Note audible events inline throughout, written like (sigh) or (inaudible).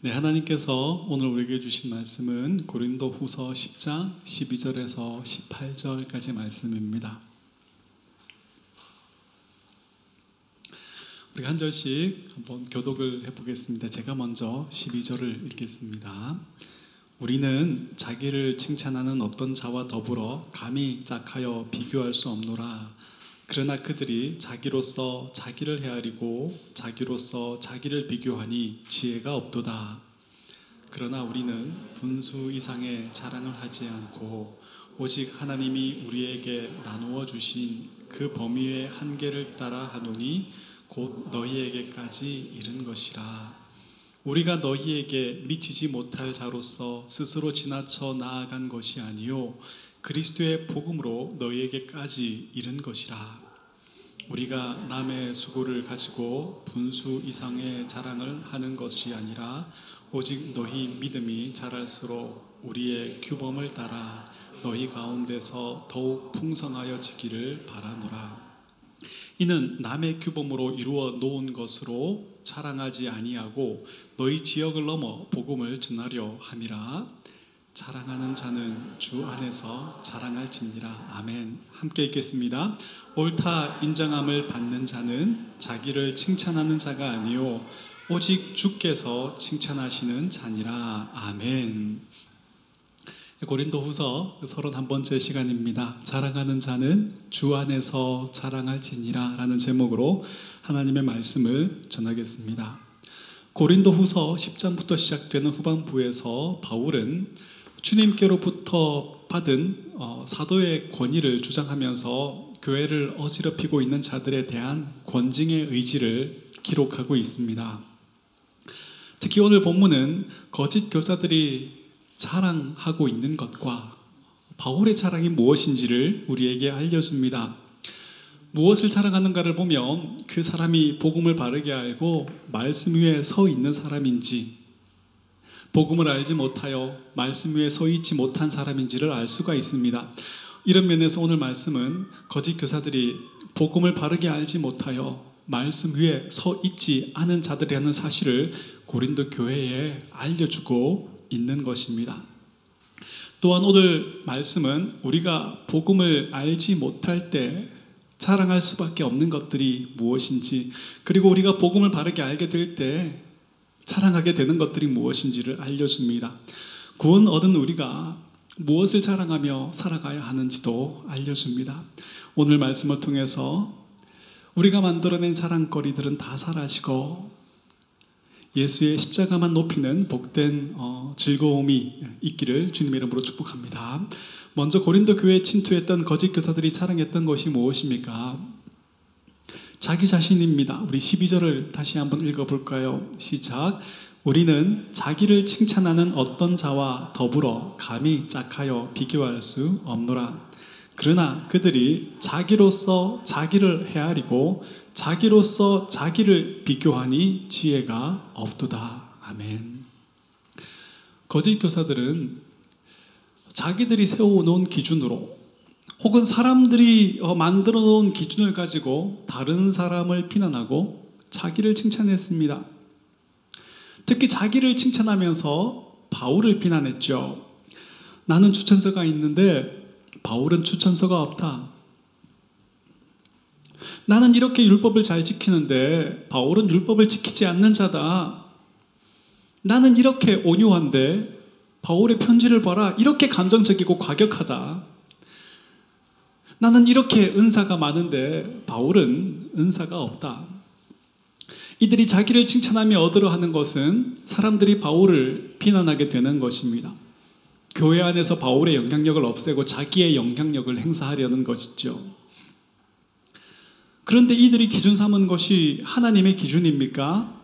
네, 하나님께서 오늘 우리에게 주신 말씀은 고린도 후서 10장 12절에서 18절까지 말씀입니다. 우리가 한 절씩 한번 교독을 해보겠습니다. 제가 먼저 12절을 읽겠습니다. 우리는 자기를 칭찬하는 어떤 자와 더불어 감히 짝하여 비교할 수 없노라. 그러나 그들이 자기로서 자기를 헤아리고 자기로서 자기를 비교하니 지혜가 없도다. 그러나 우리는 분수 이상의 자랑을 하지 않고 오직 하나님이 우리에게 나누어 주신 그 범위의 한계를 따라 하노니 곧 너희에게까지 이른 것이라. 우리가 너희에게 미치지 못할 자로서 스스로 지나쳐 나아간 것이 아니요 그리스도의 복음으로 너희에게까지 이른 것이라. 우리가 남의 수고를 가지고 분수 이상의 자랑을 하는 것이 아니라 오직 너희 믿음이 자랄수록 우리의 규범을 따라 너희 가운데서 더욱 풍성하여 지기를 바라노라. 이는 남의 규범으로 이루어 놓은 것으로 자랑하지 아니하고 너희 지역을 넘어 복음을 전하려 함이라. 자랑하는 자는 주 안에서 자랑할지니라. 아멘. 함께 읽겠습니다. 옳다 인정함을 받는 자는 자기를 칭찬하는 자가 아니요 오직 주께서 칭찬하시는 자니라. 아멘. 고린도후서 31번째 시간입니다. 자랑하는 자는 주 안에서 자랑할지니라라는 제목으로 하나님의 말씀을 전하겠습니다. 고린도후서 10장부터 시작되는 후반부에서 바울은 주님께로부터 받은 어, 사도의 권위를 주장하면서 교회를 어지럽히고 있는 자들에 대한 권징의 의지를 기록하고 있습니다. 특히 오늘 본문은 거짓 교사들이 자랑하고 있는 것과 바울의 자랑이 무엇인지를 우리에게 알려줍니다. 무엇을 자랑하는가를 보면 그 사람이 복음을 바르게 알고 말씀 위에 서 있는 사람인지 복음을 알지 못하여 말씀 위에 서 있지 못한 사람인지를 알 수가 있습니다. 이런 면에서 오늘 말씀은 거짓 교사들이 복음을 바르게 알지 못하여 말씀 위에 서 있지 않은 자들이라는 사실을 고린도 교회에 알려주고 있는 것입니다. 또한 오늘 말씀은 우리가 복음을 알지 못할 때 자랑할 수밖에 없는 것들이 무엇인지 그리고 우리가 복음을 바르게 알게 될 때 자랑하게 되는 것들이 무엇인지를 알려줍니다. 구원 얻은 우리가 무엇을 자랑하며 살아가야 하는지도 알려줍니다. 오늘 말씀을 통해서 우리가 만들어낸 자랑거리들은 다 사라지고 예수의 십자가만 높이는 복된 어, 즐거움이 있기를 주님의 이름으로 축복합니다. 먼저 고린도 교회에 침투했던 거짓 교사들이 자랑했던 것이 무엇입니까? 자기 자신입니다. 우리 12절을 다시 한번 읽어볼까요? 시작. 우리는 자기를 칭찬하는 어떤 자와 더불어 감히 짝하여 비교할 수 없노라. 그러나 그들이 자기로서 자기를 헤아리고 자기로서 자기를 비교하니 지혜가 없도다. 아멘. 거짓 교사들은 자기들이 세워놓은 기준으로 혹은 사람들이 어, 만들어 놓은 기준을 가지고 다른 사람을 비난하고 자기를 칭찬했습니다. 특히 자기를 칭찬하면서 바울을 비난했죠. 나는 추천서가 있는데 바울은 추천서가 없다. 나는 이렇게 율법을 잘 지키는데 바울은 율법을 지키지 않는 자다. 나는 이렇게 온유한데 바울의 편지를 봐라. 이렇게 감정적이고 과격하다. 나는 이렇게 은사가 많은데 바울은 은사가 없다. 이들이 자기를 칭찬하며 얻으려 하는 것은 사람들이 바울을 비난하게 되는 것입니다. 교회 안에서 바울의 영향력을 없애고 자기의 영향력을 행사하려는 것이죠. 그런데 이들이 기준 삼은 것이 하나님의 기준입니까?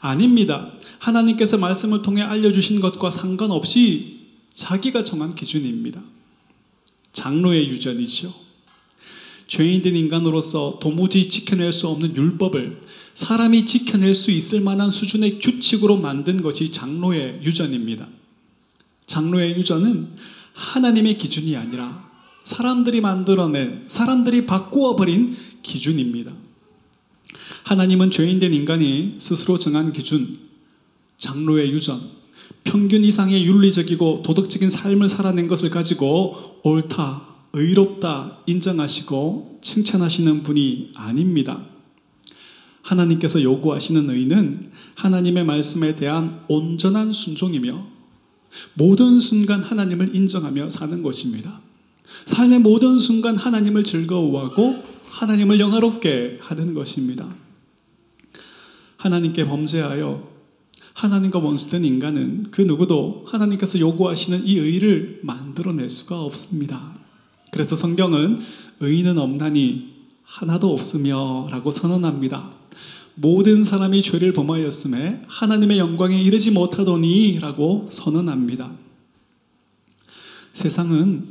아닙니다. 하나님께서 말씀을 통해 알려주신 것과 상관없이 자기가 정한 기준입니다. 장로의 유전이죠. 죄인 된 인간으로서 도무지 지켜낼 수 없는 율법을 사람이 지켜낼 수 있을 만한 수준의 규칙으로 만든 것이 장로의 유전입니다. 장로의 유전은 하나님의 기준이 아니라 사람들이 만들어낸, 사람들이 바꾸어 버린 기준입니다. 하나님은 죄인된 인간이 스스로 정한 기준, 장로의 유전, 평균 이상의 윤리적이고 도덕적인 삶을 살아낸 것을 가지고 옳다, 의롭다 인정하시고 칭찬하시는 분이 아닙니다. 하나님께서 요구하시는 의는 하나님의 말씀에 대한 온전한 순종이며 모든 순간 하나님을 인정하며 사는 것입니다. 삶의 모든 순간 하나님을 즐거워하고 하나님을 영화롭게 하는 것입니다. 하나님께 범죄하여 하나님과 원수된 인간은 그 누구도 하나님께서 요구하시는 이 의를 만들어낼 수가 없습니다. 그래서 성경은 의인은 없나니 하나도 없으며 라고 선언합니다. 모든 사람이 죄를 범하였음에 하나님의 영광에 이르지 못하더니 라고 선언합니다. 세상은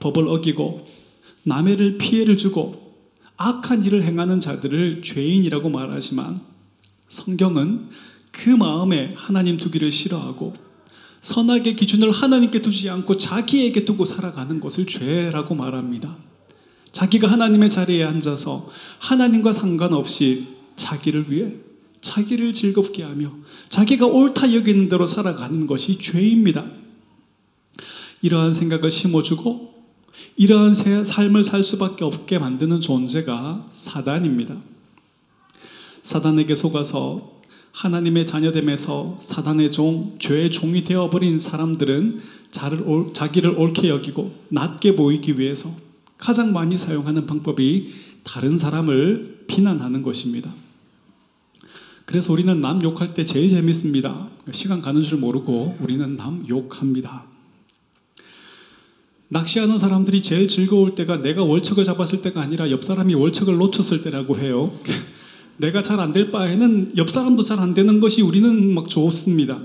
법을 어기고 남해를 피해를 주고 악한 일을 행하는 자들을 죄인이라고 말하지만 성경은 그 마음에 하나님 두기를 싫어하고 선악의 기준을 하나님께 두지 않고 자기에게 두고 살아가는 것을 죄라고 말합니다. 자기가 하나님의 자리에 앉아서 하나님과 상관없이 자기를 위해 자기를 즐겁게 하며 자기가 옳다 여기는 대로 살아가는 것이 죄입니다. 이러한 생각을 심어주고 이러한 삶을 살 수밖에 없게 만드는 존재가 사단입니다. 사단에게 속아서 하나님의 자녀됨에서 사단의 종, 죄의 종이 되어버린 사람들은 자기를 옳게 여기고 낮게 보이기 위해서 가장 많이 사용하는 방법이 다른 사람을 비난하는 것입니다. 그래서 우리는 남 욕할 때 제일 재밌습니다. 시간 가는 줄 모르고 우리는 남 욕합니다. 낚시하는 사람들이 제일 즐거울 때가 내가 월척을 잡았을 때가 아니라 옆 사람이 월척을 놓쳤을 때라고 해요. 내가 잘 안 될 바에는 옆 사람도 잘 안 되는 것이 우리는 막 좋습니다.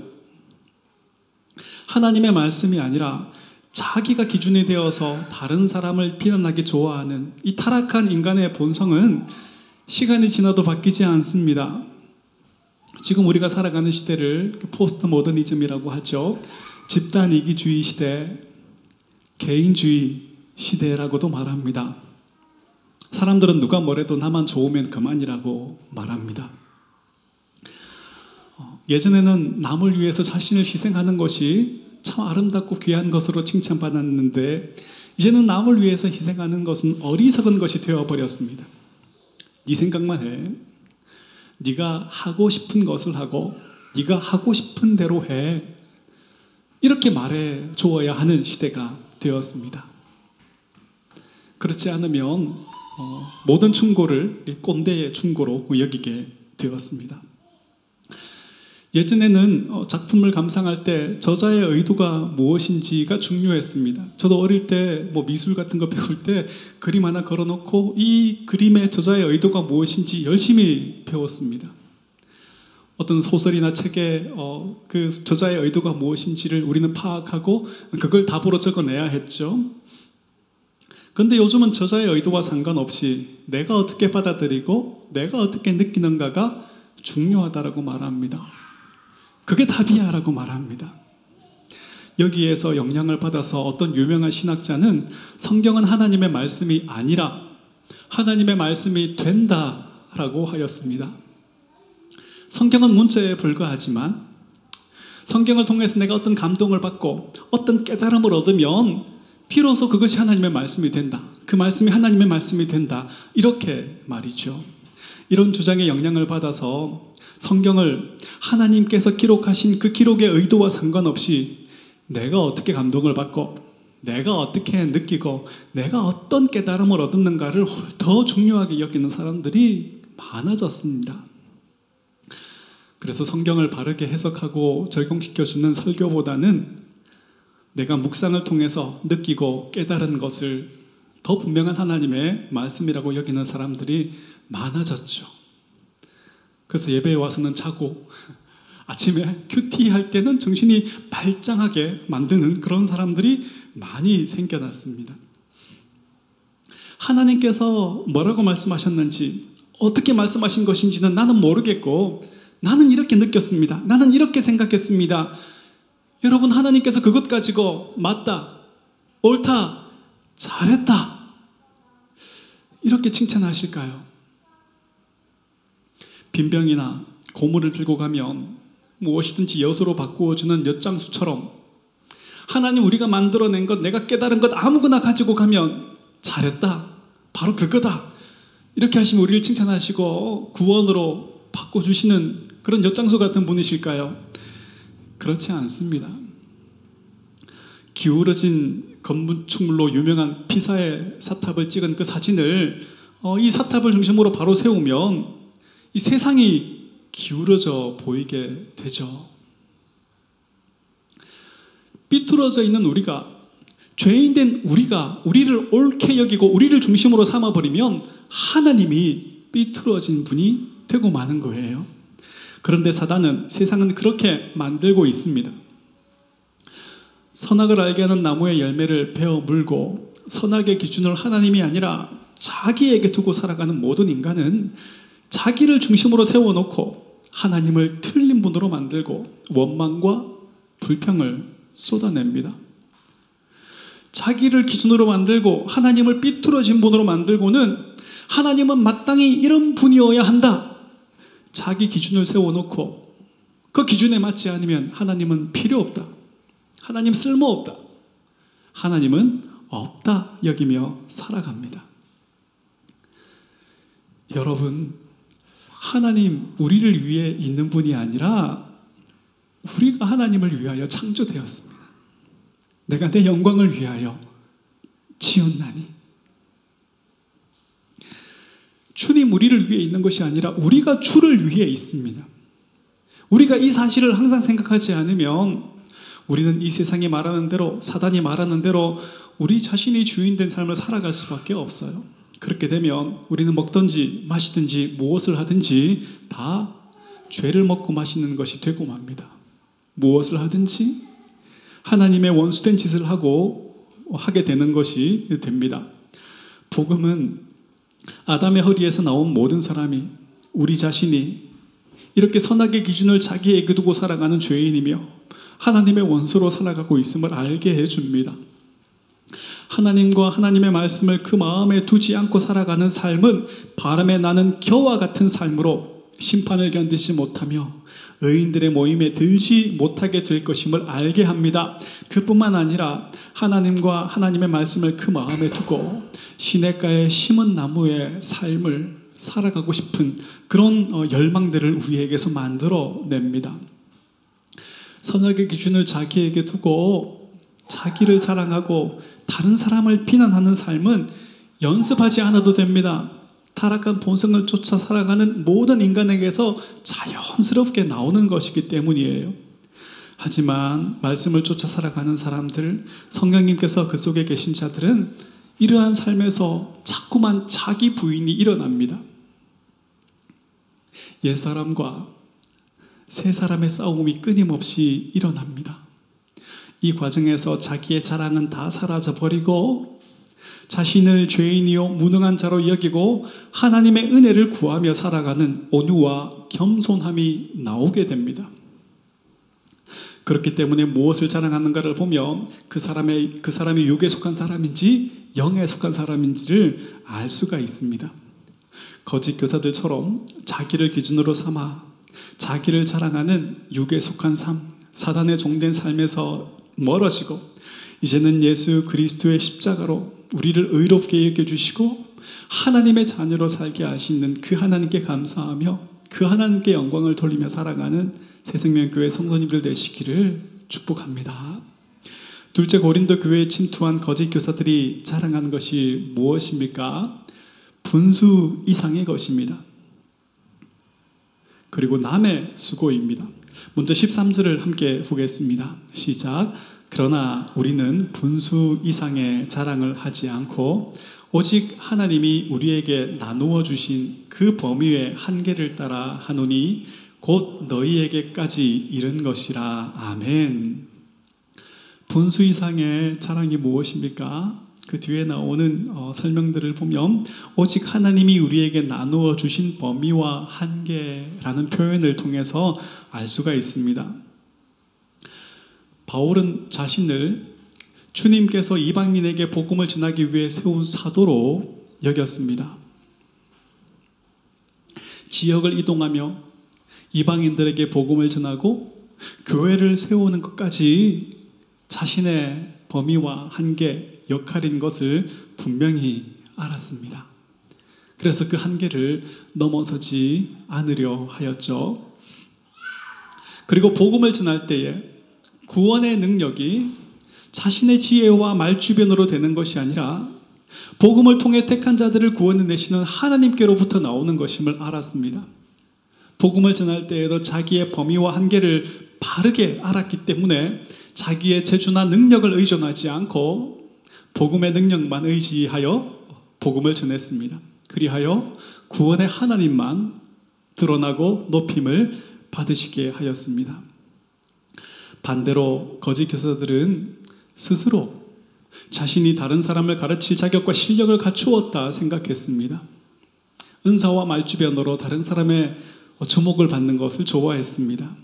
하나님의 말씀이 아니라 자기가 기준이 되어서 다른 사람을 비난하기 좋아하는 이 타락한 인간의 본성은 시간이 지나도 바뀌지 않습니다. 지금 우리가 살아가는 시대를 포스트 모더니즘이라고 하죠. 집단 이기주의 시대, 개인주의 시대라고도 말합니다. 사람들은 누가 뭐래도 나만 좋으면 그만이라고 말합니다. 어, 예전에는 남을 위해서 자신을 희생하는 것이 참 아름답고 귀한 것으로 칭찬받았는데 이제는 남을 위해서 희생하는 것은 어리석은 것이 되어버렸습니다. 네 생각만 해. 네가 하고 싶은 것을 하고 네가 하고 싶은 대로 해. 이렇게 말해 주어야 하는 시대가 되었습니다. 그렇지 않으면 어, 모든 충고를 꼰대의 충고로 여기게 되었습니다. 예전에는 어, 작품을 감상할 때 저자의 의도가 무엇인지가 중요했습니다. 저도 어릴 때 뭐 미술 같은 거 배울 때 그림 하나 걸어놓고 이 그림의 저자의 의도가 무엇인지 열심히 배웠습니다. 어떤 소설이나 책에 어, 그 저자의 의도가 무엇인지를 우리는 파악하고 그걸 답으로 적어내야 했죠. 근데 요즘은 저자의 의도와 상관없이 내가 어떻게 받아들이고 내가 어떻게 느끼는가가 중요하다라고 말합니다. 그게 답이야라고 말합니다. 여기에서 영향을 받아서 어떤 유명한 신학자는 성경은 하나님의 말씀이 아니라 하나님의 말씀이 된다라고 하였습니다. 성경은 문자에 불과하지만 성경을 통해서 내가 어떤 감동을 받고 어떤 깨달음을 얻으면 비로소 그것이 하나님의 말씀이 된다. 그 말씀이 하나님의 말씀이 된다. 이렇게 말이죠. 이런 주장에 영향을 받아서 성경을 하나님께서 기록하신 그 기록의 의도와 상관없이 내가 어떻게 감동을 받고 내가 어떻게 느끼고 내가 어떤 깨달음을 얻었는가를 더 중요하게 여기는 사람들이 많아졌습니다. 그래서 성경을 바르게 해석하고 적용시켜주는 설교보다는 내가 묵상을 통해서 느끼고 깨달은 것을 더 분명한 하나님의 말씀이라고 여기는 사람들이 많아졌죠. 그래서 예배에 와서는 자고 (laughs) 아침에 큐티 할 때는 정신이 발장하게 만드는 그런 사람들이 많이 생겨났습니다. 하나님께서 뭐라고 말씀하셨는지 어떻게 말씀하신 것인지는 나는 모르겠고 나는 이렇게 느꼈습니다. 나는 이렇게 생각했습니다. 여러분, 하나님께서 그것 가지고 맞다, 옳다, 잘했다. 이렇게 칭찬하실까요? 빈병이나 고물을 들고 가면 무엇이든지 엿으로 바꾸어주는 엿장수처럼 하나님 우리가 만들어낸 것, 내가 깨달은 것 아무거나 가지고 가면 잘했다. 바로 그거다. 이렇게 하시면 우리를 칭찬하시고 구원으로 바꿔주시는 그런 엿장수 같은 분이실까요? 그렇지 않습니다. 기울어진 건축물로 유명한 피사의 사탑을 찍은 그 사진을 어, 이 사탑을 중심으로 바로 세우면 이 세상이 기울어져 보이게 되죠. 삐뚤어져 있는 우리가 죄인된 우리가 우리를 옳게 여기고 우리를 중심으로 삼아버리면 하나님이 삐뚤어진 분이 되고 마는 거예요. 그런데 사단은 세상은 그렇게 만들고 있습니다. 선악을 알게 하는 나무의 열매를 베어 물고 선악의 기준을 하나님이 아니라 자기에게 두고 살아가는 모든 인간은 자기를 중심으로 세워놓고 하나님을 틀린 분으로 만들고 원망과 불평을 쏟아냅니다. 자기를 기준으로 만들고 하나님을 삐뚤어진 분으로 만들고는 하나님은 마땅히 이런 분이어야 한다. 자기 기준을 세워놓고 그 기준에 맞지 않으면 하나님은 필요 없다. 하나님 쓸모 없다. 하나님은 없다 여기며 살아갑니다. 여러분, 하나님 우리를 위해 있는 분이 아니라 우리가 하나님을 위하여 창조되었습니다. 내가 내 영광을 위하여 지었나니. 주님 우리를 위해 있는 것이 아니라 우리가 주를 위해 있습니다. 우리가 이 사실을 항상 생각하지 않으면 우리는 이 세상이 말하는 대로 사단이 말하는 대로 우리 자신이 주인된 삶을 살아갈 수밖에 없어요. 그렇게 되면 우리는 먹든지 마시든지 무엇을 하든지 다 죄를 먹고 마시는 것이 되고 맙니다. 무엇을 하든지 하나님의 원수된 짓을 하고 하게 되는 것이 됩니다. 복음은 아담의 허리에서 나온 모든 사람이 우리 자신이 이렇게 선악의 기준을 자기에게 두고 살아가는 죄인이며 하나님의 원수로 살아가고 있음을 알게 해줍니다. 하나님과 하나님의 말씀을 그 마음에 두지 않고 살아가는 삶은 바람에 나는 겨와 같은 삶으로 심판을 견디지 못하며 의인들의 모임에 들지 못하게 될 것임을 알게 합니다. 그뿐만 아니라 하나님과 하나님의 말씀을 그 마음에 두고 시냇가에 심은 나무의 삶을 살아가고 싶은 그런 어, 열망들을 우리에게서 만들어 냅니다. 선악의 기준을 자기에게 두고 자기를 자랑하고 다른 사람을 비난하는 삶은 연습하지 않아도 됩니다. 타락한 본성을 쫓아 살아가는 모든 인간에게서 자연스럽게 나오는 것이기 때문이에요. 하지만 말씀을 쫓아 살아가는 사람들, 성령님께서 그 속에 계신 자들은 이러한 삶에서 자꾸만 자기 부인이 일어납니다. 옛사람과 새 사람의 싸움이 끊임없이 일어납니다. 이 과정에서 자기의 자랑은 다 사라져 버리고 자신을 죄인이요 무능한 자로 여기고 하나님의 은혜를 구하며 살아가는 온유와 겸손함이 나오게 됩니다. 그렇기 때문에 무엇을 자랑하는가를 보면 그 사람의 그 사람이 육에 속한 사람인지 영에 속한 사람인지를 알 수가 있습니다. 거짓 교사들처럼 자기를 기준으로 삼아 자기를 자랑하는 육에 속한 삶, 사단의 종된 삶에서 멀어지고 이제는 예수 그리스도의 십자가로 우리를 의롭게 여겨 주시고 하나님의 자녀로 살게 하시는 그 하나님께 감사하며 그 하나님께 영광을 돌리며 살아가는 새생명교회 성도님들 되시기를 축복합니다. 둘째 고린도 교회에 침투한 거짓 교사들이 자랑하는 것이 무엇입니까? 분수 이상의 것입니다. 그리고 남의 수고입니다. 먼저 13절을 함께 보겠습니다. 시작. 그러나 우리는 분수 이상의 자랑을 하지 않고 오직 하나님이 우리에게 나누어 주신 그 범위의 한계를 따라 하노니 곧 너희에게까지 이른 것이라. 아멘. 분수 이상의 자랑이 무엇입니까? 그 뒤에 나오는 어, 설명들을 보면 오직 하나님이 우리에게 나누어 주신 범위와 한계라는 표현을 통해서 알 수가 있습니다. 바울은 자신을 주님께서 이방인에게 복음을 전하기 위해 세운 사도로 여겼습니다. 지역을 이동하며 이방인들에게 복음을 전하고 교회를 세우는 것까지 자신의 범위와 한계, 역할인 것을 분명히 알았습니다. 그래서 그 한계를 넘어서지 않으려 하였죠. 그리고 복음을 전할 때에 구원의 능력이 자신의 지혜와 말주변으로 되는 것이 아니라 복음을 통해 택한 자들을 구원해 내시는 하나님께로부터 나오는 것임을 알았습니다. 복음을 전할 때에도 자기의 범위와 한계를 바르게 알았기 때문에 자기의 재주나 능력을 의존하지 않고 복음의 능력만 의지하여 복음을 전했습니다. 그리하여 구원의 하나님만 드러나고 높임을 받으시게 하였습니다. 반대로 거짓 교사들은 스스로 자신이 다른 사람을 가르칠 자격과 실력을 갖추었다 생각했습니다. 은사와 말주변으로 다른 사람의 주목을 받는 것을 좋아했습니다.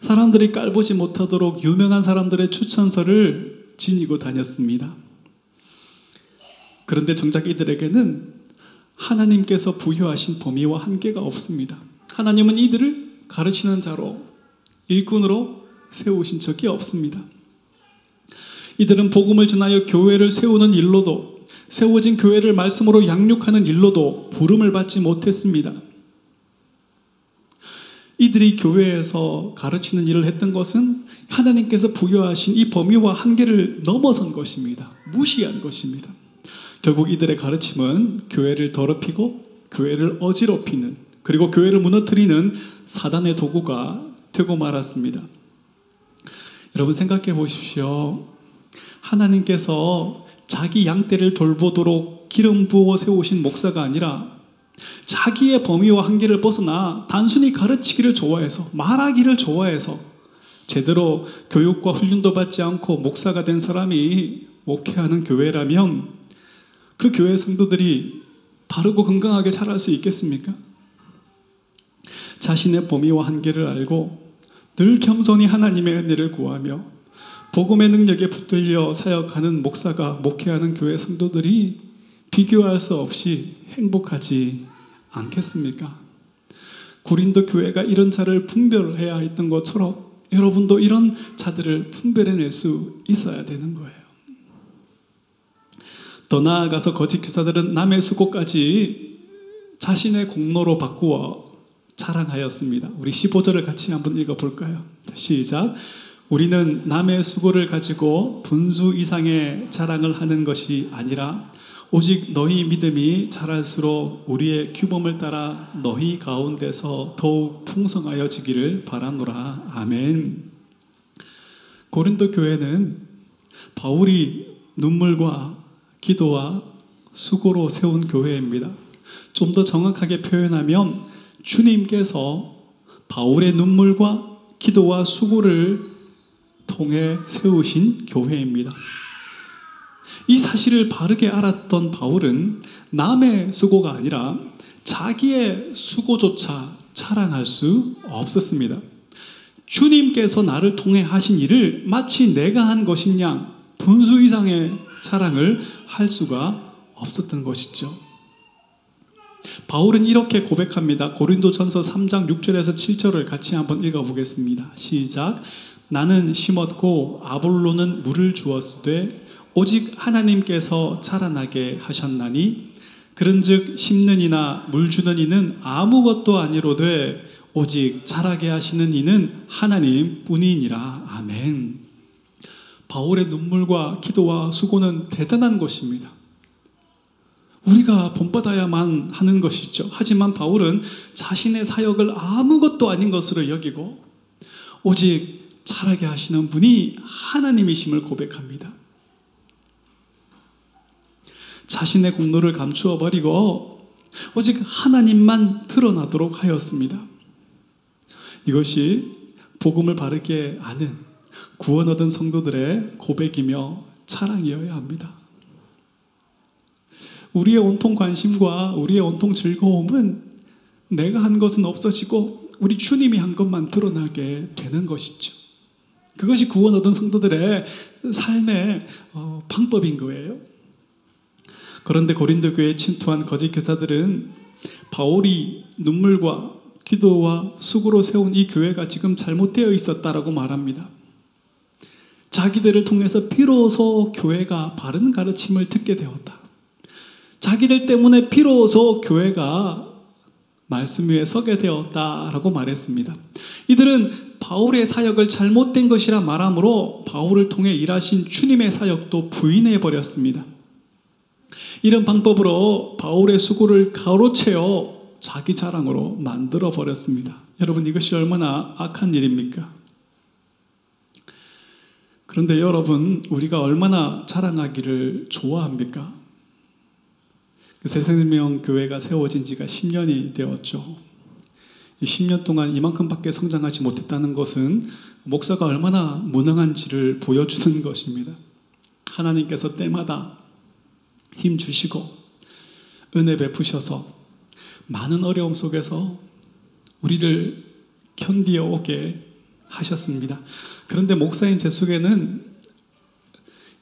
사람들이 깔보지 못하도록 유명한 사람들의 추천서를 지니고 다녔습니다. 그런데 정작 이들에게는 하나님께서 부여하신 범위와 한계가 없습니다. 하나님은 이들을 가르치는 자로, 일꾼으로 세우신 적이 없습니다. 이들은 복음을 전하여 교회를 세우는 일로도 세워진 교회를 말씀으로 양육하는 일로도 부름을 받지 못했습니다. 이들이 교회에서 가르치는 일을 했던 것은 하나님께서 부여하신 이 범위와 한계를 넘어선 것입니다. 무시한 것입니다. 결국 이들의 가르침은 교회를 더럽히고 교회를 어지럽히는 그리고 교회를 무너뜨리는 사단의 도구가 되고 말았습니다. 여러분 생각해 보십시오. 하나님께서 자기 양떼를 돌보도록 기름 부어 세우신 목사가 아니라 자기의 범위와 한계를 벗어나 단순히 가르치기를 좋아해서 말하기를 좋아해서 제대로 교육과 훈련도 받지 않고 목사가 된 사람이 목회하는 교회라면 그 교회 성도들이 바르고 건강하게 자랄 수 있겠습니까? 자신의 범위와 한계를 알고 늘 겸손히 하나님의 은혜를 구하며 복음의 능력에 붙들려 사역하는 목사가 목회하는 교회 성도들이 비교할 수 없이 행복하지 않겠습니까? 고린도 교회가 이런 자를 분별해야 했던 것처럼 여러분도 이런 자들을 분별해낼 수 있어야 되는 거예요. 더 나아가서 거짓 교사들은 남의 수고까지 자신의 공로로 바꾸어 자랑하였습니다. 우리 15절을 같이 한번 읽어볼까요? 시작. 우리는 남의 수고를 가지고 분수 이상의 자랑을 하는 것이 아니라 오직 너희 믿음이 자랄수록 우리의 규범을 따라 너희 가운데서 더욱 풍성하여 지기를 바라노라. 아멘. 고린도 교회는 바울이 눈물과 기도와 수고로 세운 교회입니다. 좀 더 정확하게 표현하면 주님께서 바울의 눈물과 기도와 수고를 통해 세우신 교회입니다. 이 사실을 바르게 알았던 바울은 남의 수고가 아니라 자기의 수고조차 자랑할 수 없었습니다. 주님께서 나를 통해 하신 일을 마치 내가 한 것이냐 분수 이상의 자랑을 할 수가 없었던 것이죠. 바울은 이렇게 고백합니다. 고린도전서 3장 6절에서 7절을 같이 한번 읽어 보겠습니다. 시작. 나는 심었고 아볼로는 물을 주었으되 오직 하나님께서 자라나게 하셨나니 그런즉 심는 이나 물 주는 이는 아무것도 아니로되 오직 자라게 하시는 이는 하나님 뿐이니라 아멘. 바울의 눈물과 기도와 수고는 대단한 것입니다. 우리가 본받아야만 하는 것이죠. 하지만 바울은 자신의 사역을 아무것도 아닌 것으로 여기고 오직 자라게 하시는 분이 하나님이심을 고백합니다. 자신의 공로를 감추어 버리고 오직 하나님만 드러나도록 하였습니다. 이것이 복음을 바르게 아는 구원 얻은 성도들의 고백이며 자랑이어야 합니다. 우리의 온통 관심과 우리의 온통 즐거움은 내가 한 것은 없어지고 우리 주님이 한 것만 드러나게 되는 것이죠. 그것이 구원 얻은 성도들의 삶의 어, 방법인 거예요. 그런데 고린도 교회에 침투한 거짓 교사들은 바울이 눈물과 기도와 수고로 세운 이 교회가 지금 잘못되어 있었다라고 말합니다. 자기들을 통해서 비로소 교회가 바른 가르침을 듣게 되었다. 자기들 때문에 비로소 교회가 말씀 위에 서게 되었다라고 말했습니다. 이들은 바울의 사역을 잘못된 것이라 말하므로 바울을 통해 일하신 주님의 사역도 부인해 버렸습니다. 이런 방법으로 바울의 수고를 가로채어 자기 자랑으로 만들어 버렸습니다. 여러분 이것이 얼마나 악한 일입니까? 그런데 여러분 우리가 얼마나 자랑하기를 좋아합니까? 그 새생명 교회가 세워진 지가 10년이 되었죠. 10년 동안 이만큼밖에 성장하지 못했다는 것은 목사가 얼마나 무능한지를 보여주는 것입니다. 하나님께서 때마다 힘 주시고 은혜 베푸셔서 많은 어려움 속에서 우리를 견디어 오게 하셨습니다. 그런데 목사인 제 속에는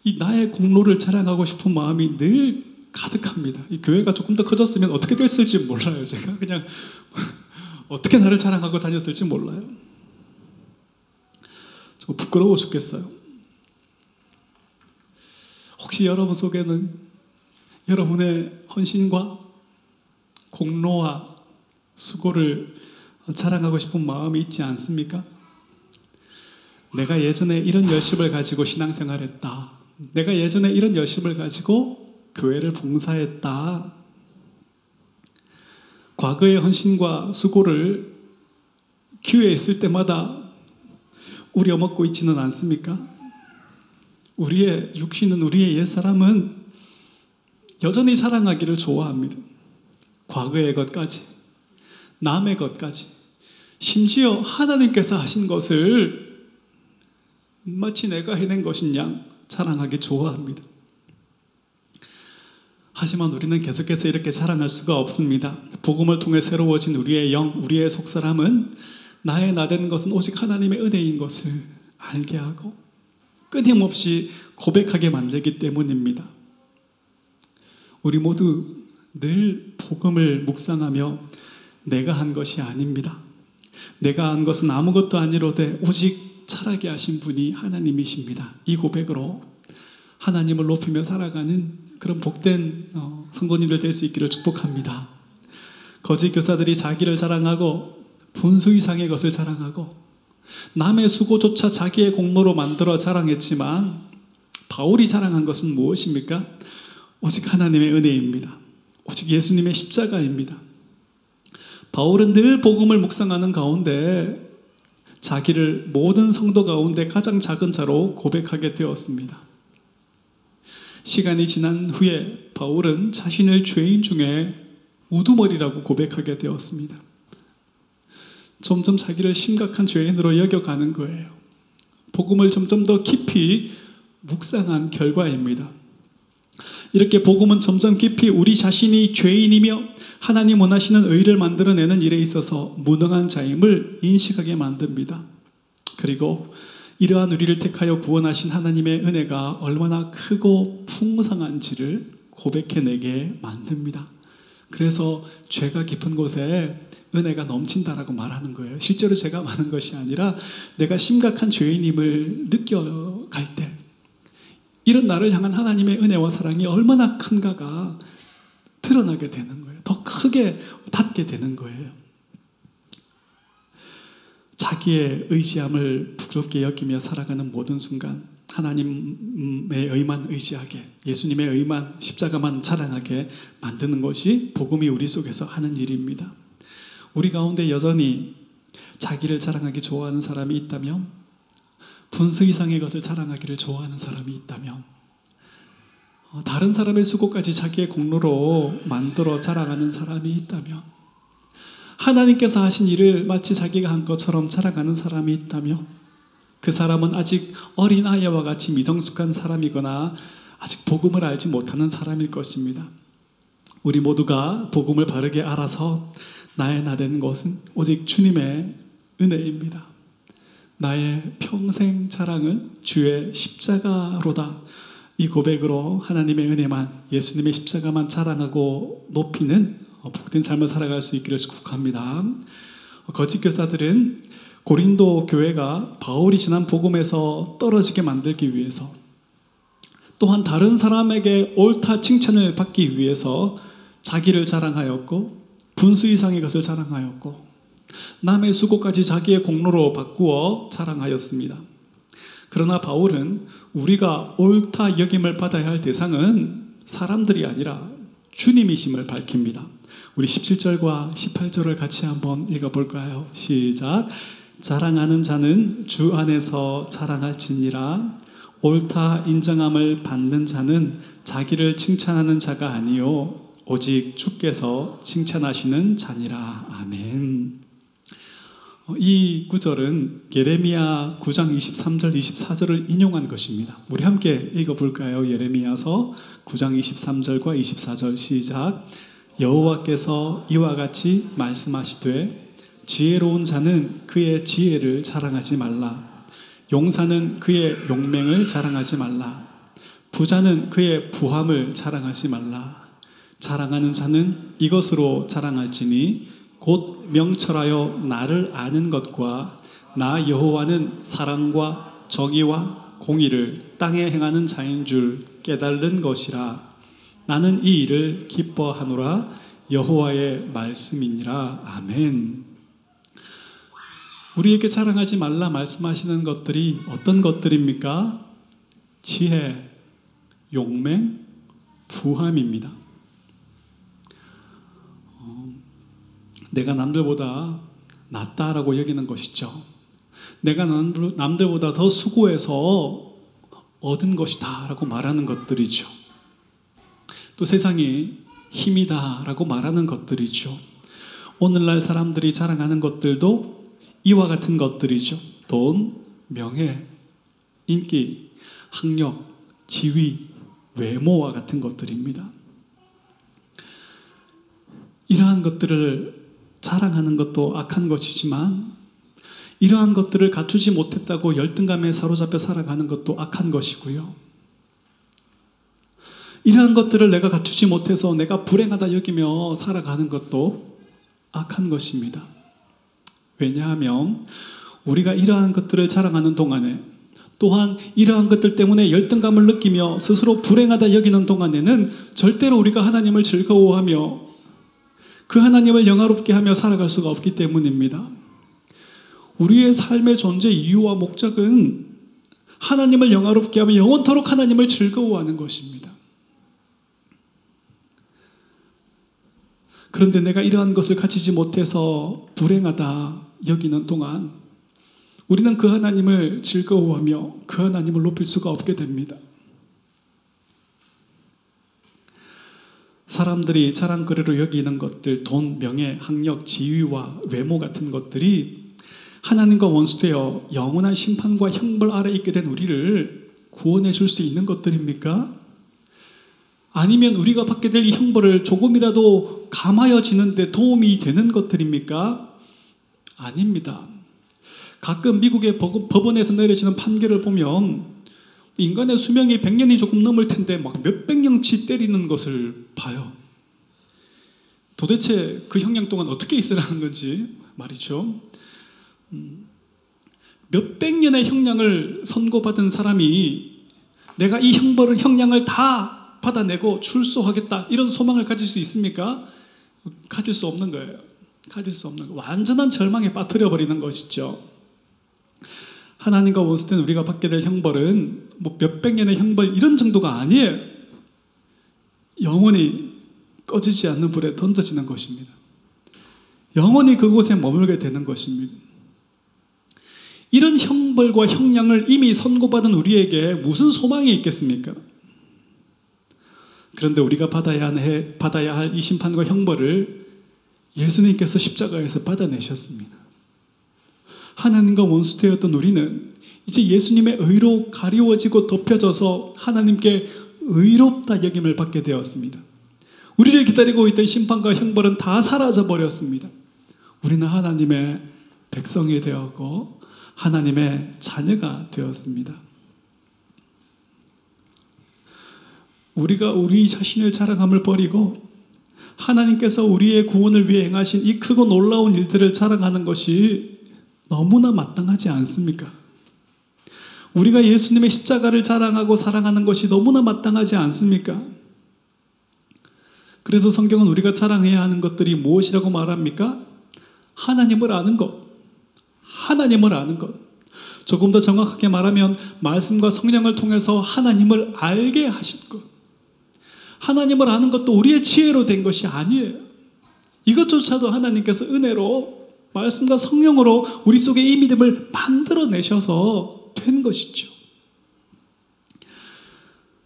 이 나의 공로를 자랑하고 싶은 마음이 늘 가득합니다. 이 교회가 조금 더 커졌으면 어떻게 됐을지 몰라요. 제가 그냥 (laughs) 어떻게 나를 자랑하고 다녔을지 몰라요. 저 부끄러워 죽겠어요. 혹시 여러분 속에는 여러분의 헌신과 공로와 수고를 자랑하고 싶은 마음이 있지 않습니까? 내가 예전에 이런 열심을 가지고 신앙생활 했다. 내가 예전에 이런 열심을 가지고 교회를 봉사했다. 과거의 헌신과 수고를 기회 있을 때마다 우려먹고 있지는 않습니까? 우리의 육신은 우리의 옛사람은 여전히 사랑하기를 좋아합니다. 과거의 것까지, 남의 것까지, 심지어 하나님께서 하신 것을 마치 내가 해낸 것인 양 자랑하기 좋아합니다. 하지만 우리는 계속해서 이렇게 자랑할 수가 없습니다. 복음을 통해 새로워진 우리의 영, 우리의 속사람은 나의 나된 것은 오직 하나님의 은혜인 것을 알게 하고 끊임없이 고백하게 만들기 때문입니다. 우리 모두 늘 복음을 묵상하며 내가 한 것이 아닙니다. 내가 한 것은 아무것도 아니로되 오직 차라게 하신 분이 하나님이십니다. 이 고백으로 하나님을 높이며 살아가는 그런 복된 어, 성도님들 될 수 있기를 축복합니다. 거짓 교사들이 자기를 자랑하고 분수 이상의 것을 자랑하고 남의 수고조차 자기의 공로로 만들어 자랑했지만 바울이 자랑한 것은 무엇입니까? 오직 하나님의 은혜입니다. 오직 예수님의 십자가입니다. 바울은 늘 복음을 묵상하는 가운데 자기를 모든 성도 가운데 가장 작은 자로 고백하게 되었습니다. 시간이 지난 후에 바울은 자신을 죄인 중에 우두머리라고 고백하게 되었습니다. 점점 자기를 심각한 죄인으로 여겨가는 거예요. 복음을 점점 더 깊이 묵상한 결과입니다. 이렇게 복음은 점점 깊이 우리 자신이 죄인이며 하나님 원하시는 의를 만들어내는 일에 있어서 무능한 자임을 인식하게 만듭니다. 그리고 이러한 우리를 택하여 구원하신 하나님의 은혜가 얼마나 크고 풍성한지를 고백해내게 만듭니다. 그래서 죄가 깊은 곳에 은혜가 넘친다라고 말하는 거예요. 실제로 죄가 많은 것이 아니라 내가 심각한 죄인임을 느껴갈 때 이런 나를 향한 하나님의 은혜와 사랑이 얼마나 큰가가 드러나게 되는 거예요. 더 크게 닿게 되는 거예요. 자기의 의지함을 부끄럽게 여기며 살아가는 모든 순간 하나님의 의만 의지하게 예수님의 의만 십자가만 자랑하게 만드는 것이 복음이 우리 속에서 하는 일입니다. 우리 가운데 여전히 자기를 자랑하기 좋아하는 사람이 있다면 분수 이상의 것을 자랑하기를 좋아하는 사람이 있다면 어, 다른 사람의 수고까지 자기의 공로로 만들어 자랑하는 사람이 있다면 하나님께서 하신 일을 마치 자기가 한 것처럼 자랑하는 사람이 있다면 그 사람은 아직 어린 아이와 같이 미성숙한 사람이거나 아직 복음을 알지 못하는 사람일 것입니다. 우리 모두가 복음을 바르게 알아서 나의 나된 것은 오직 주님의 은혜입니다. 나의 평생 자랑은 주의 십자가로다. 이 고백으로 하나님의 은혜만, 예수님의 십자가만 자랑하고 높이는 복된 삶을 살아갈 수 있기를 축복합니다. 거짓 교사들은 고린도 교회가 바울이 지난 복음에서 떨어지게 만들기 위해서 또한 다른 사람에게 옳다 칭찬을 받기 위해서 자기를 자랑하였고 분수 이상의 것을 자랑하였고 남의 수고까지 자기의 공로로 바꾸어 자랑하였습니다. 그러나 바울은 우리가 옳다 여김을 받아야 할 대상은 사람들이 아니라 주님이심을 밝힙니다. 우리 17절과 18절을 같이 한번 읽어볼까요? 시작. 자랑하는 자는 주 안에서 자랑할지니라. 옳다 인정함을 받는 자는 자기를 칭찬하는 자가 아니요 오직 주께서 칭찬하시는 자니라. 아멘. 이 구절은 예레미야 9장 23절 24절을 인용한 것입니다. 우리 함께 읽어 볼까요? 예레미야서 9장 23절과 24절 시작. 여호와께서 이와 같이 말씀하시되 지혜로운 자는 그의 지혜를 자랑하지 말라. 용사는 그의 용맹을 자랑하지 말라. 부자는 그의 부함을 자랑하지 말라. 자랑하는 자는 이것으로 자랑할지니 곧 명철하여 나를 아는 것과 나 여호와는 사랑과 정의와 공의를 땅에 행하는 자인 줄 깨달는 것이라. 나는 이 일을 기뻐하노라 여호와의 말씀이니라. 아멘. 우리에게 자랑하지 말라 말씀하시는 것들이 어떤 것들입니까? 지혜, 용맹, 부함입니다. 내가 남들보다 낫다라고 여기는 것이죠. 내가 남들보다 더 수고해서 얻은 것이다라고 말하는 것들이죠. 또 세상이 힘이다라고 말하는 것들이죠. 오늘날 사람들이 자랑하는 것들도 이와 같은 것들이죠. 돈, 명예, 인기, 학력, 지위, 외모와 같은 것들입니다. 이러한 것들을 자랑하는 것도 악한 것이지만 이러한 것들을 갖추지 못했다고 열등감에 사로잡혀 살아가는 것도 악한 것이고요. 이러한 것들을 내가 갖추지 못해서 내가 불행하다 여기며 살아가는 것도 악한 것입니다. 왜냐하면 우리가 이러한 것들을 자랑하는 동안에 또한 이러한 것들 때문에 열등감을 느끼며 스스로 불행하다 여기는 동안에는 절대로 우리가 하나님을 즐거워하며 그 하나님을 영화롭게 하며 살아갈 수가 없기 때문입니다. 우리의 삶의 존재 이유와 목적은 하나님을 영화롭게 하며 영원토록 하나님을 즐거워하는 것입니다. 그런데 내가 이러한 것을 갖추지 못해서 불행하다 여기는 동안 우리는 그 하나님을 즐거워하며 그 하나님을 높일 수가 없게 됩니다. 사람들이 자랑거리로 여기는 것들, 돈, 명예, 학력, 지위와 외모 같은 것들이 하나님과 원수되어 영원한 심판과 형벌 아래 있게 된 우리를 구원해 줄 수 있는 것들입니까? 아니면 우리가 받게 될 이 형벌을 조금이라도 감하여지는데 도움이 되는 것들입니까? 아닙니다. 가끔 미국의 법원에서 내려지는 판결을 보면 인간의 수명이 100년이 조금 넘을 텐데 막 몇백 년치 때리는 것을 봐요. 도대체 그 형량 동안 어떻게 있으라는 건지 말이죠. 음, 몇백 년의 형량을 선고받은 사람이 내가 이 형벌을 형량을 다 받아내고 출소하겠다 이런 소망을 가질 수 있습니까? 가질 수 없는 거예요. 가질 수 없는 거. 완전한 절망에 빠뜨려 버리는 것이죠. 하나님과 원수된 우리가 받게 될 형벌은 뭐 몇백 년의 형벌 이런 정도가 아니에요. 영원히 꺼지지 않는 불에 던져지는 것입니다. 영원히 그곳에 머물게 되는 것입니다. 이런 형벌과 형량을 이미 선고받은 우리에게 무슨 소망이 있겠습니까? 그런데 우리가 받아야 할, 받아야 할 이 심판과 형벌을 예수님께서 십자가에서 받아내셨습니다. 하나님과 원수되었던 우리는 이제 예수님의 의로 가리워지고 덮여져서 하나님께 의롭다 여김을 받게 되었습니다. 우리를 기다리고 있던 심판과 형벌은 다 사라져 버렸습니다. 우리는 하나님의 백성이 되었고 하나님의 자녀가 되었습니다. 우리가 우리 자신을 자랑함을 버리고 하나님께서 우리의 구원을 위해 행하신 이 크고 놀라운 일들을 자랑하는 것이 너무나 마땅하지 않습니까? 우리가 예수님의 십자가를 자랑하고 사랑하는 것이 너무나 마땅하지 않습니까? 그래서 성경은 우리가 자랑해야 하는 것들이 무엇이라고 말합니까? 하나님을 아는 것. 하나님을 아는 것. 조금 더 정확하게 말하면 말씀과 성령을 통해서 하나님을 알게 하신 것. 하나님을 아는 것도 우리의 지혜로 된 것이 아니에요. 이것조차도 하나님께서 은혜로 말씀과 성령으로 우리 속에 이 믿음을 만들어내셔서 된 것이죠.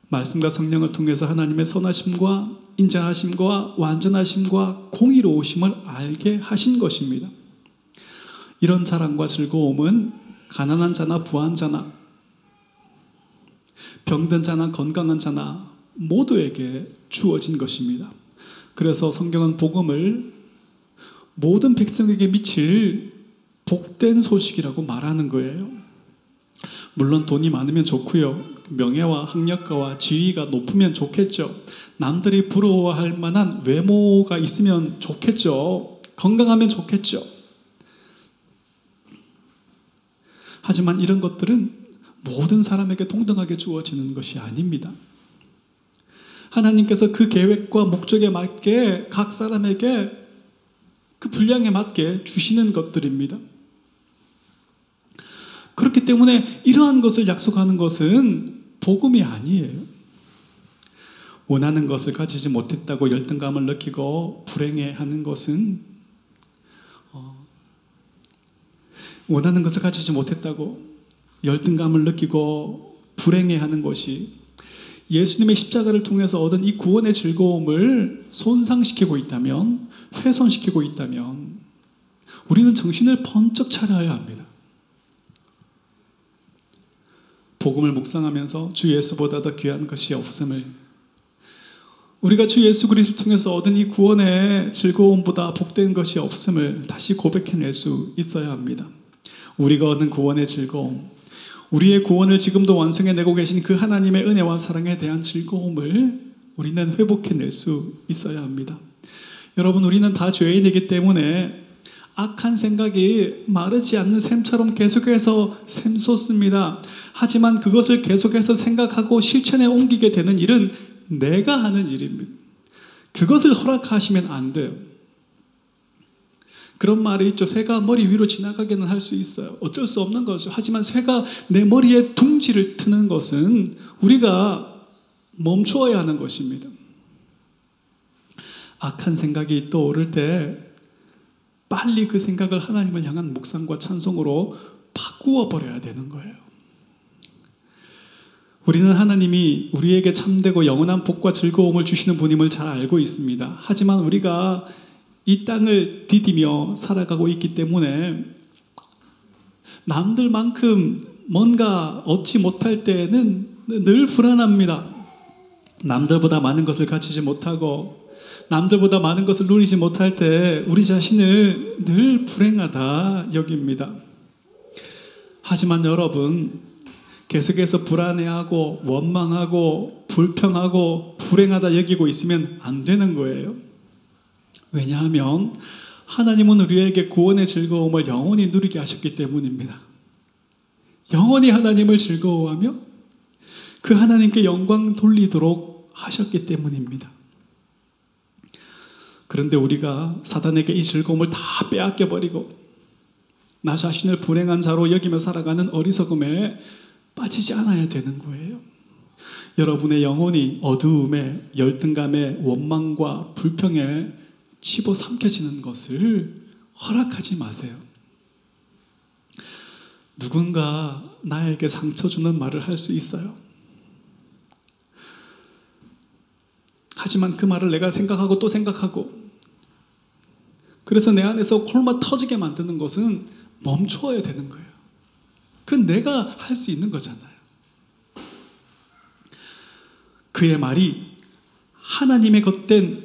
말씀과 성령을 통해서 하나님의 선하심과 인자하심과 완전하심과 공의로우심을 알게 하신 것입니다. 이런 자랑과 즐거움은 가난한 자나 부한 자나 병든 자나 건강한 자나 모두에게 주어진 것입니다. 그래서 성경은 복음을 모든 백성에게 미칠 복된 소식이라고 말하는 거예요. 물론 돈이 많으면 좋고요. 명예와 학력가와 지위가 높으면 좋겠죠. 남들이 부러워할 만한 외모가 있으면 좋겠죠. 건강하면 좋겠죠. 하지만 이런 것들은 모든 사람에게 동등하게 주어지는 것이 아닙니다. 하나님께서 그 계획과 목적에 맞게 각 사람에게 그 분량에 맞게 주시는 것들입니다. 그렇기 때문에 이러한 것을 약속하는 것은 복음이 아니에요. 원하는 것을 가지지 못했다고 열등감을 느끼고 불행해하는 것은 어, 원하는 것을 가지지 못했다고 열등감을 느끼고 불행해하는 것이 예수님의 십자가를 통해서 얻은 이 구원의 즐거움을 손상시키고 있다면, 훼손시키고 있다면, 우리는 정신을 번쩍 차려야 합니다. 복음을 묵상하면서 주 예수보다 더 귀한 것이 없음을 우리가 주 예수 그리스도 통해서 얻은 이 구원의 즐거움보다 복된 것이 없음을 다시 고백해낼 수 있어야 합니다. 우리가 얻은 구원의 즐거움, 우리의 구원을 지금도 완성해내고 계신 그 하나님의 은혜와 사랑에 대한 즐거움을 우리는 회복해낼 수 있어야 합니다. 여러분, 우리는 다 죄인이기 때문에 악한 생각이 마르지 않는 샘처럼 계속해서 샘솟습니다. 하지만 그것을 계속해서 생각하고 실천에 옮기게 되는 일은 내가 하는 일입니다. 그것을 허락하시면 안 돼요. 그런 말이 있죠. 새가 머리 위로 지나가기는 할 수 있어요. 어쩔 수 없는 거죠. 하지만 새가 내 머리에 둥지를 트는 것은 우리가 멈추어야 하는 것입니다. 악한 생각이 떠오를 때 빨리 그 생각을 하나님을 향한 묵상과 찬송으로 바꾸어 버려야 되는 거예요. 우리는 하나님이 우리에게 참되고 영원한 복과 즐거움을 주시는 분임을 잘 알고 있습니다. 하지만 우리가 이 땅을 디디며 살아가고 있기 때문에 남들만큼 뭔가 얻지 못할 때에는 늘 불안합니다. 남들보다 많은 것을 가지지 못하고 남들보다 많은 것을 누리지 못할 때 우리 자신을 늘 불행하다 여깁니다. 하지만 여러분, 계속해서 불안해하고 원망하고 불평하고 불행하다 여기고 있으면 안 되는 거예요. 왜냐하면 하나님은 우리에게 구원의 즐거움을 영원히 누리게 하셨기 때문입니다. 영원히 하나님을 즐거워하며 그 하나님께 영광 돌리도록 하셨기 때문입니다. 그런데 우리가 사단에게 이 즐거움을 다 빼앗겨 버리고 나 자신을 불행한 자로 여기며 살아가는 어리석음에 빠지지 않아야 되는 거예요. 여러분의 영혼이 어두움에 열등감에 원망과 불평에 집어 삼켜지는 것을 허락하지 마세요. 누군가 나에게 상처 주는 말을 할 수 있어요. 하지만 그 말을 내가 생각하고 또 생각하고 그래서 내 안에서 콜마 터지게 만드는 것은 멈추어야 되는 거예요. 그건 내가 할 수 있는 거잖아요. 그의 말이 하나님의 것된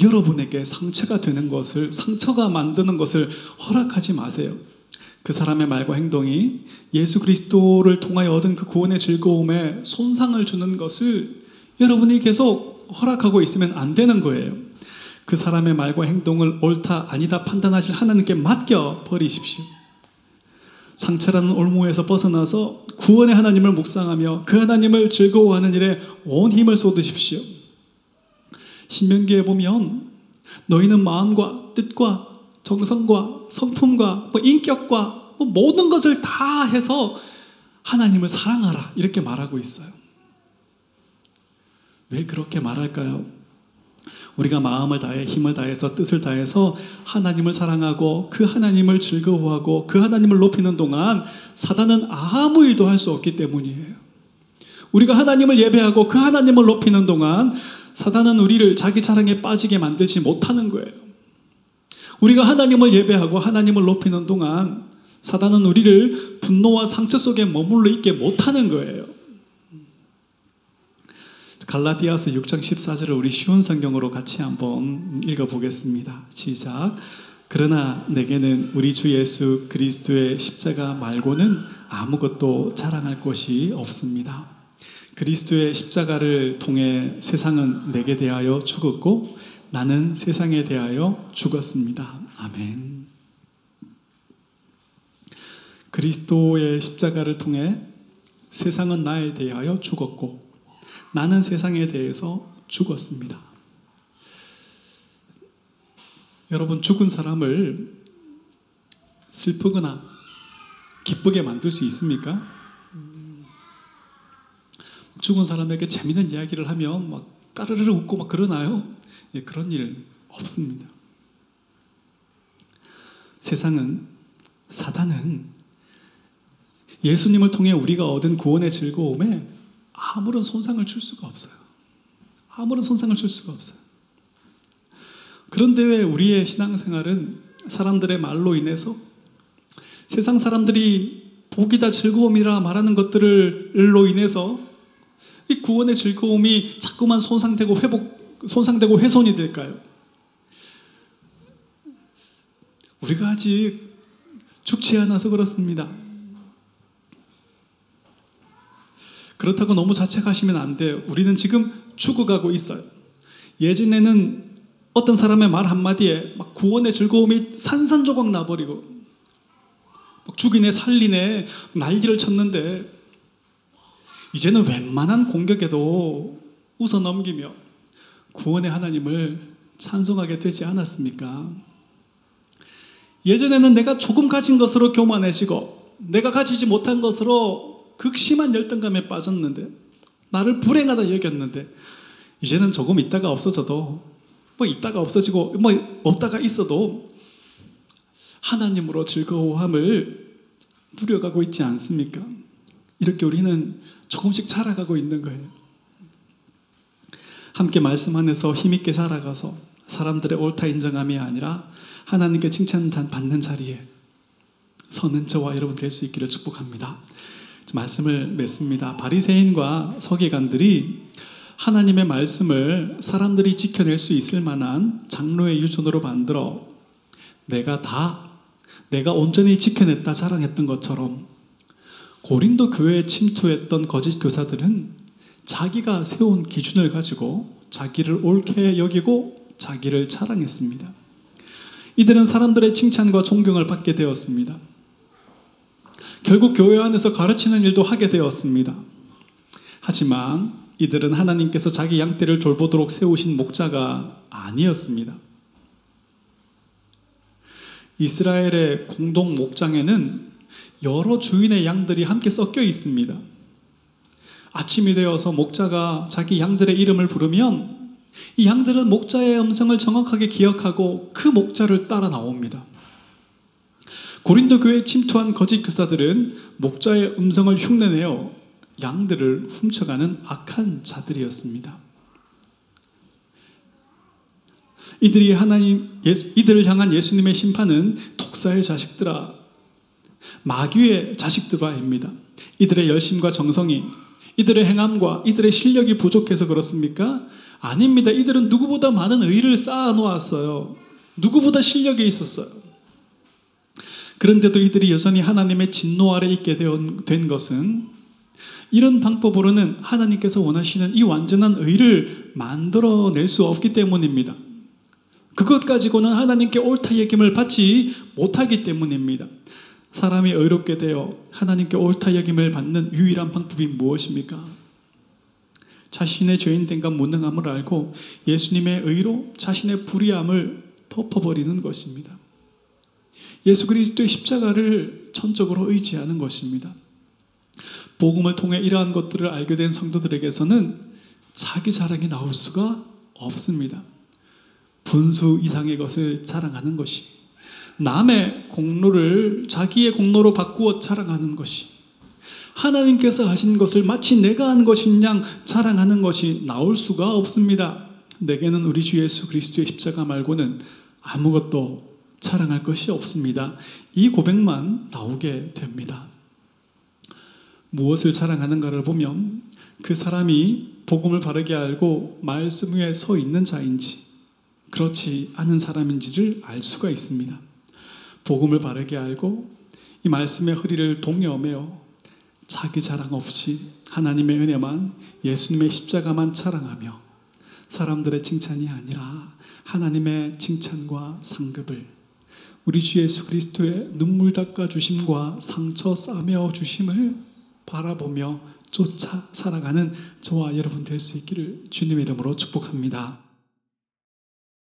여러분에게 상처가 되는 것을, 상처가 만드는 것을 허락하지 마세요. 그 사람의 말과 행동이 예수 그리스도를 통하여 얻은 그 구원의 즐거움에 손상을 주는 것을 여러분이 계속 허락하고 있으면 안 되는 거예요. 그 사람의 말과 행동을 옳다 아니다 판단하실 하나님께 맡겨 버리십시오. 상처라는 올무에서 벗어나서 구원의 하나님을 묵상하며 그 하나님을 즐거워하는 일에 온 힘을 쏟으십시오. 신명기에 보면 너희는 마음과 뜻과 정성과 성품과 뭐 인격과 뭐 모든 것을 다 해서 하나님을 사랑하라 이렇게 말하고 있어요. 왜 그렇게 말할까요? 우리가 마음을 다해 힘을 다해서 뜻을 다해서 하나님을 사랑하고 그 하나님을 즐거워하고 그 하나님을 높이는 동안 사단은 아무 일도 할 수 없기 때문이에요. 우리가 하나님을 예배하고 그 하나님을 높이는 동안 사단은 우리를 자기 자랑에 빠지게 만들지 못하는 거예요. 우리가 하나님을 예배하고 하나님을 높이는 동안 사단은 우리를 분노와 상처 속에 머물러 있게 못하는 거예요. 갈라디아서 6장 14절을 우리 쉬운 성경으로 같이 한번 읽어보겠습니다. 시작. 그러나 내게는 우리 주 예수 그리스도의 십자가 말고는 아무것도 자랑할 것이 없습니다. 그리스도의 십자가를 통해 세상은 내게 대하여 죽었고 나는 세상에 대하여 죽었습니다. 아멘. 그리스도의 십자가를 통해 세상은 나에 대하여 죽었고 나는 세상에 대해서 죽었습니다. 여러분, 죽은 사람을 슬프거나 기쁘게 만들 수 있습니까? 죽은 사람에게 재밌는 이야기를 하면 막 까르르 웃고 막 그러나요? 예, 그런 일 없습니다. 세상은, 사단은 예수님을 통해 우리가 얻은 구원의 즐거움에 아무런 손상을 줄 수가 없어요. 아무런 손상을 줄 수가 없어요. 그런데 왜 우리의 신앙생활은 사람들의 말로 인해서 세상 사람들이 복이다 즐거움이라 말하는 것들로 인해서 이 구원의 즐거움이 자꾸만 손상되고 회복, 손상되고 훼손이 될까요? 우리가 아직 죽지 않아서 그렇습니다. 그렇다고 너무 자책하시면 안 돼요. 우리는 지금 죽어가고 있어요. 예전에는 어떤 사람의 말 한마디에 막 구원의 즐거움이 산산조각 나버리고 죽이네 살리네 날기를 쳤는데 이제는 웬만한 공격에도 웃어 넘기며 구원의 하나님을 찬송하게 되지 않았습니까? 예전에는 내가 조금 가진 것으로 교만해지고 내가 가지지 못한 것으로 극심한 열등감에 빠졌는데 나를 불행하다 여겼는데 이제는 조금 있다가 없어져도 뭐 있다가 없어지고 뭐 없다가 있어도 하나님으로 즐거워함을 누려가고 있지 않습니까? 이렇게 우리는 조금씩 자라가고 있는 거예요. 함께 말씀 안에서 힘있게 살아가서 사람들의 옳다 인정함이 아니라 하나님께 칭찬 받는 자리에 서는 저와 여러분 될 수 있기를 축복합니다. 말씀을 맺습니다. 바리새인과 서기관들이 하나님의 말씀을 사람들이 지켜낼 수 있을 만한 장로의 유전으로 만들어 내가 다 내가 온전히 지켜냈다 자랑했던 것처럼 고린도 교회에 침투했던 거짓 교사들은 자기가 세운 기준을 가지고 자기를 옳게 여기고 자기를 자랑했습니다. 이들은 사람들의 칭찬과 존경을 받게 되었습니다. 결국 교회 안에서 가르치는 일도 하게 되었습니다. 하지만 이들은 하나님께서 자기 양떼를 돌보도록 세우신 목자가 아니었습니다. 이스라엘의 공동 목장에는 여러 주인의 양들이 함께 섞여 있습니다. 아침이 되어서 목자가 자기 양들의 이름을 부르면 이 양들은 목자의 음성을 정확하게 기억하고 그 목자를 따라 나옵니다. 고린도 교회에 침투한 거짓 교사들은 목자의 음성을 흉내내어 양들을 훔쳐가는 악한 자들이었습니다. 이들이 하나님 예수, 이들을 향한 예수님의 심판은 독사의 자식들아 마귀의 자식들아입니다. 이들의 열심과 정성이 이들의 행함과 이들의 실력이 부족해서 그렇습니까? 아닙니다. 이들은 누구보다 많은 의를 쌓아 놓았어요. 누구보다 실력이 있었어요. 그런데도 이들이 여전히 하나님의 진노 아래 있게 된 것은 이런 방법으로는 하나님께서 원하시는 이 완전한 의를 만들어낼 수 없기 때문입니다. 그것 가지고는 하나님께 옳다 여김을 받지 못하기 때문입니다. 사람이 의롭게 되어 하나님께 옳다 여김을 받는 유일한 방법이 무엇입니까? 자신의 죄인됨과 무능함을 알고 예수님의 의로 자신의 불의함을 덮어버리는 것입니다. 예수 그리스도의 십자가를 전적으로 의지하는 것입니다. 복음을 통해 이러한 것들을 알게 된 성도들에게서는 자기 자랑이 나올 수가 없습니다. 분수 이상의 것을 자랑하는 것이 남의 공로를 자기의 공로로 바꾸어 자랑하는 것이 하나님께서 하신 것을 마치 내가 한양 자랑하는 것이 나올 수가 없습니다. 내게는 우리 주 예수 그리스도의 십자가 말고는 아무것도 자랑할 것이 없습니다. 이 고백만 나오게 됩니다. 무엇을 자랑하는가를 보면 그 사람이 복음을 바르게 알고 말씀 위에 서 있는 자인지 그렇지 않은 사람인지를 알 수가 있습니다. 복음을 바르게 알고 이 말씀의 허리를 동여매어 자기 자랑 없이 하나님의 은혜만 예수님의 십자가만 자랑하며 사람들의 칭찬이 아니라 하나님의 칭찬과 상급을 우리 주 예수 그리스도의 눈물 닦아 주심과 상처 싸매어 주심을 바라보며 쫓아 살아가는 저와 여러분 될 수 있기를 주님의 이름으로 축복합니다.